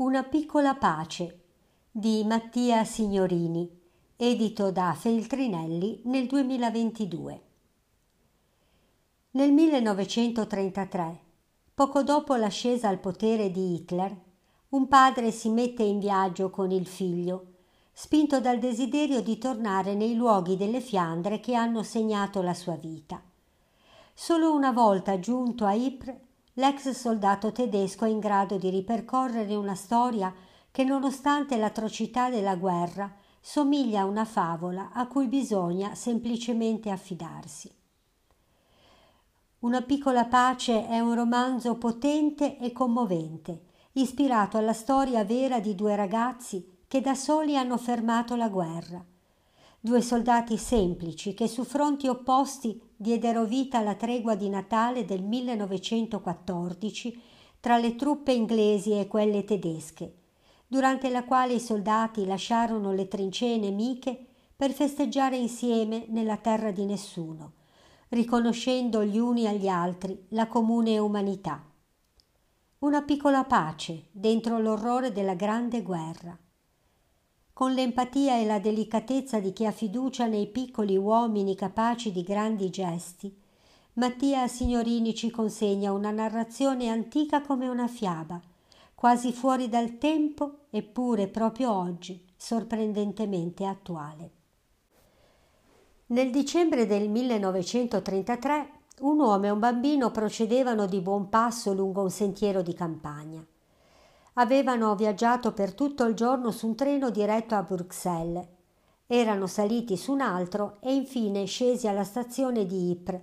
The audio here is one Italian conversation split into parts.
Una piccola pace di Mattia Signorini, edito da Feltrinelli nel 2022. Nel 1933, poco dopo l'ascesa al potere di Hitler, un padre si mette in viaggio con il figlio, spinto dal desiderio di tornare nei luoghi delle Fiandre che hanno segnato la sua vita. Solo una volta giunto a Ypres l'ex soldato tedesco è in grado di ripercorrere una storia che nonostante l'atrocità della guerra somiglia a una favola a cui bisogna semplicemente affidarsi. Una piccola pace è un romanzo potente e commovente, ispirato alla storia vera di due ragazzi che da soli hanno fermato la guerra. Due soldati semplici che su fronti opposti diedero vita alla tregua di Natale del 1914 tra le truppe inglesi e quelle tedesche, durante la quale i soldati lasciarono le trincee nemiche per festeggiare insieme nella terra di nessuno, riconoscendo gli uni agli altri la comune umanità. Una piccola pace dentro l'orrore della grande guerra con l'empatia e la delicatezza di chi ha fiducia nei piccoli uomini capaci di grandi gesti, Mattia Signorini ci consegna una narrazione antica come una fiaba, quasi fuori dal tempo eppure proprio oggi sorprendentemente attuale. Nel dicembre del 1933 un uomo e un bambino procedevano di buon passo lungo un sentiero di campagna. Avevano viaggiato per tutto il giorno su un treno diretto a Bruxelles. Erano saliti su un altro e infine scesi alla stazione di Ypres,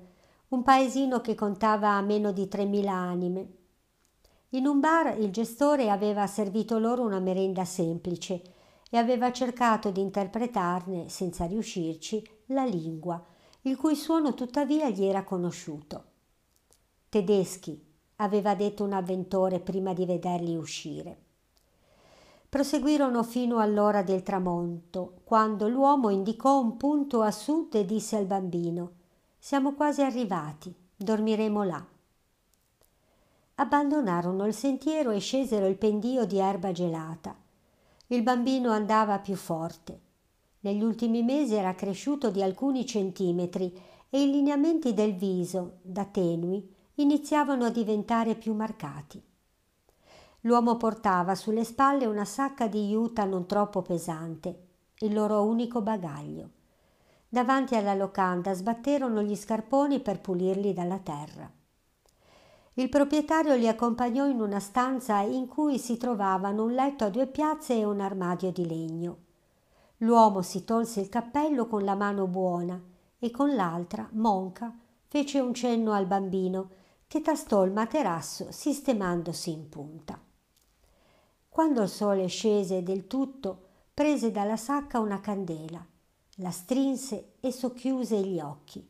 un paesino che contava meno di 3.000 anime. In un bar il gestore aveva servito loro una merenda semplice e aveva cercato di interpretarne, senza riuscirci, la lingua, il cui suono tuttavia gli era conosciuto. Tedeschi, aveva detto un avventore prima di vederli uscire. Proseguirono fino all'ora del tramonto, quando l'uomo indicò un punto a sud e disse al bambino Siamo quasi arrivati, dormiremo là. Abbandonarono il sentiero e scesero il pendio di erba gelata. Il bambino andava più forte. Negli ultimi mesi era cresciuto di alcuni centimetri e i lineamenti del viso, da tenui, iniziavano a diventare più marcati. L'uomo portava sulle spalle una sacca di juta non troppo pesante, il loro unico bagaglio. Davanti alla locanda sbatterono gli scarponi per pulirli dalla terra. Il proprietario li accompagnò in una stanza in cui si trovavano un letto a due piazze e un armadio di legno. L'uomo si tolse il cappello con la mano buona e con l'altra, monca, fece un cenno al bambino che tastò il materasso sistemandosi in punta. Quando il sole scese del tutto, prese dalla sacca una candela, la strinse e socchiuse gli occhi.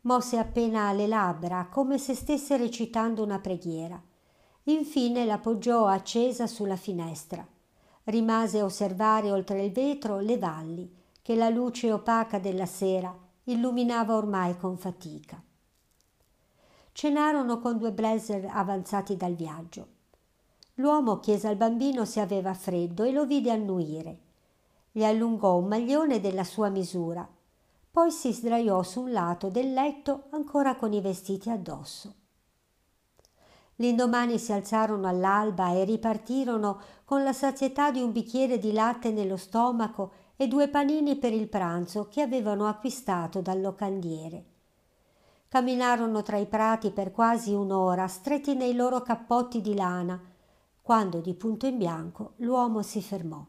Mosse appena le labbra come se stesse recitando una preghiera. Infine l'appoggiò accesa sulla finestra. Rimase a osservare oltre il vetro le valli che la luce opaca della sera illuminava ormai con fatica cenarono con due blazer avanzati dal viaggio. L'uomo chiese al bambino se aveva freddo e lo vide annuire. Gli allungò un maglione della sua misura, poi si sdraiò su un lato del letto ancora con i vestiti addosso. L'indomani si alzarono all'alba e ripartirono con la sazietà di un bicchiere di latte nello stomaco e due panini per il pranzo che avevano acquistato dal locandiere. Camminarono tra i prati per quasi un'ora, stretti nei loro cappotti di lana, quando di punto in bianco l'uomo si fermò.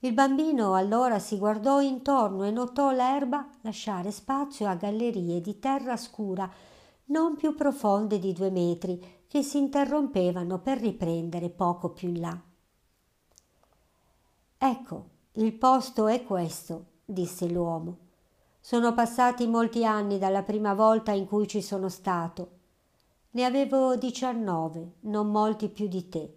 Il bambino allora si guardò intorno e notò l'erba lasciare spazio a gallerie di terra scura non più profonde di due metri che si interrompevano per riprendere poco più in là. Ecco, il posto è questo, disse l'uomo. Sono passati molti anni dalla prima volta in cui ci sono stato. Ne avevo diciannove, non molti più di te.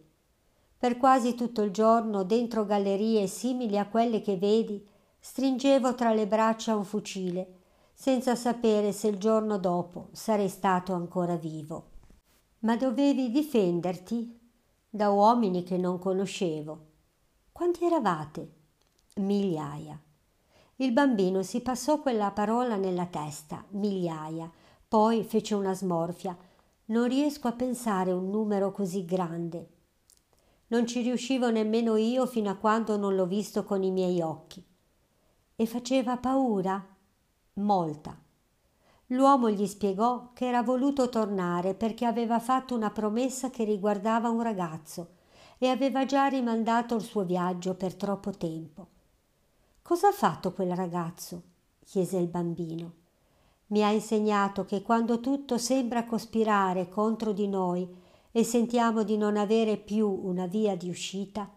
Per quasi tutto il giorno, dentro gallerie simili a quelle che vedi, stringevo tra le braccia un fucile, senza sapere se il giorno dopo sarei stato ancora vivo. Ma dovevi difenderti? da uomini che non conoscevo. Quanti eravate? Migliaia. Il bambino si passò quella parola nella testa, migliaia, poi fece una smorfia. Non riesco a pensare un numero così grande. Non ci riuscivo nemmeno io fino a quando non l'ho visto con i miei occhi. E faceva paura? Molta. L'uomo gli spiegò che era voluto tornare perché aveva fatto una promessa che riguardava un ragazzo e aveva già rimandato il suo viaggio per troppo tempo. Cosa ha fatto quel ragazzo? chiese il bambino. Mi ha insegnato che quando tutto sembra cospirare contro di noi e sentiamo di non avere più una via di uscita,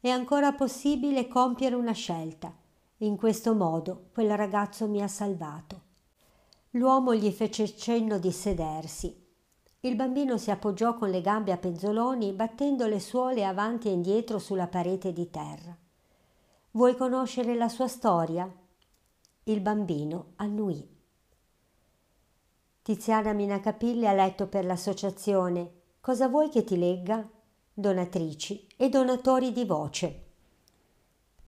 è ancora possibile compiere una scelta. In questo modo quel ragazzo mi ha salvato. L'uomo gli fece cenno di sedersi. Il bambino si appoggiò con le gambe a penzoloni, battendo le suole avanti e indietro sulla parete di terra. Vuoi conoscere la sua storia? Il bambino annuì. Tiziana Minacapilli ha letto per l'associazione Cosa vuoi che ti legga? Donatrici e donatori di voce.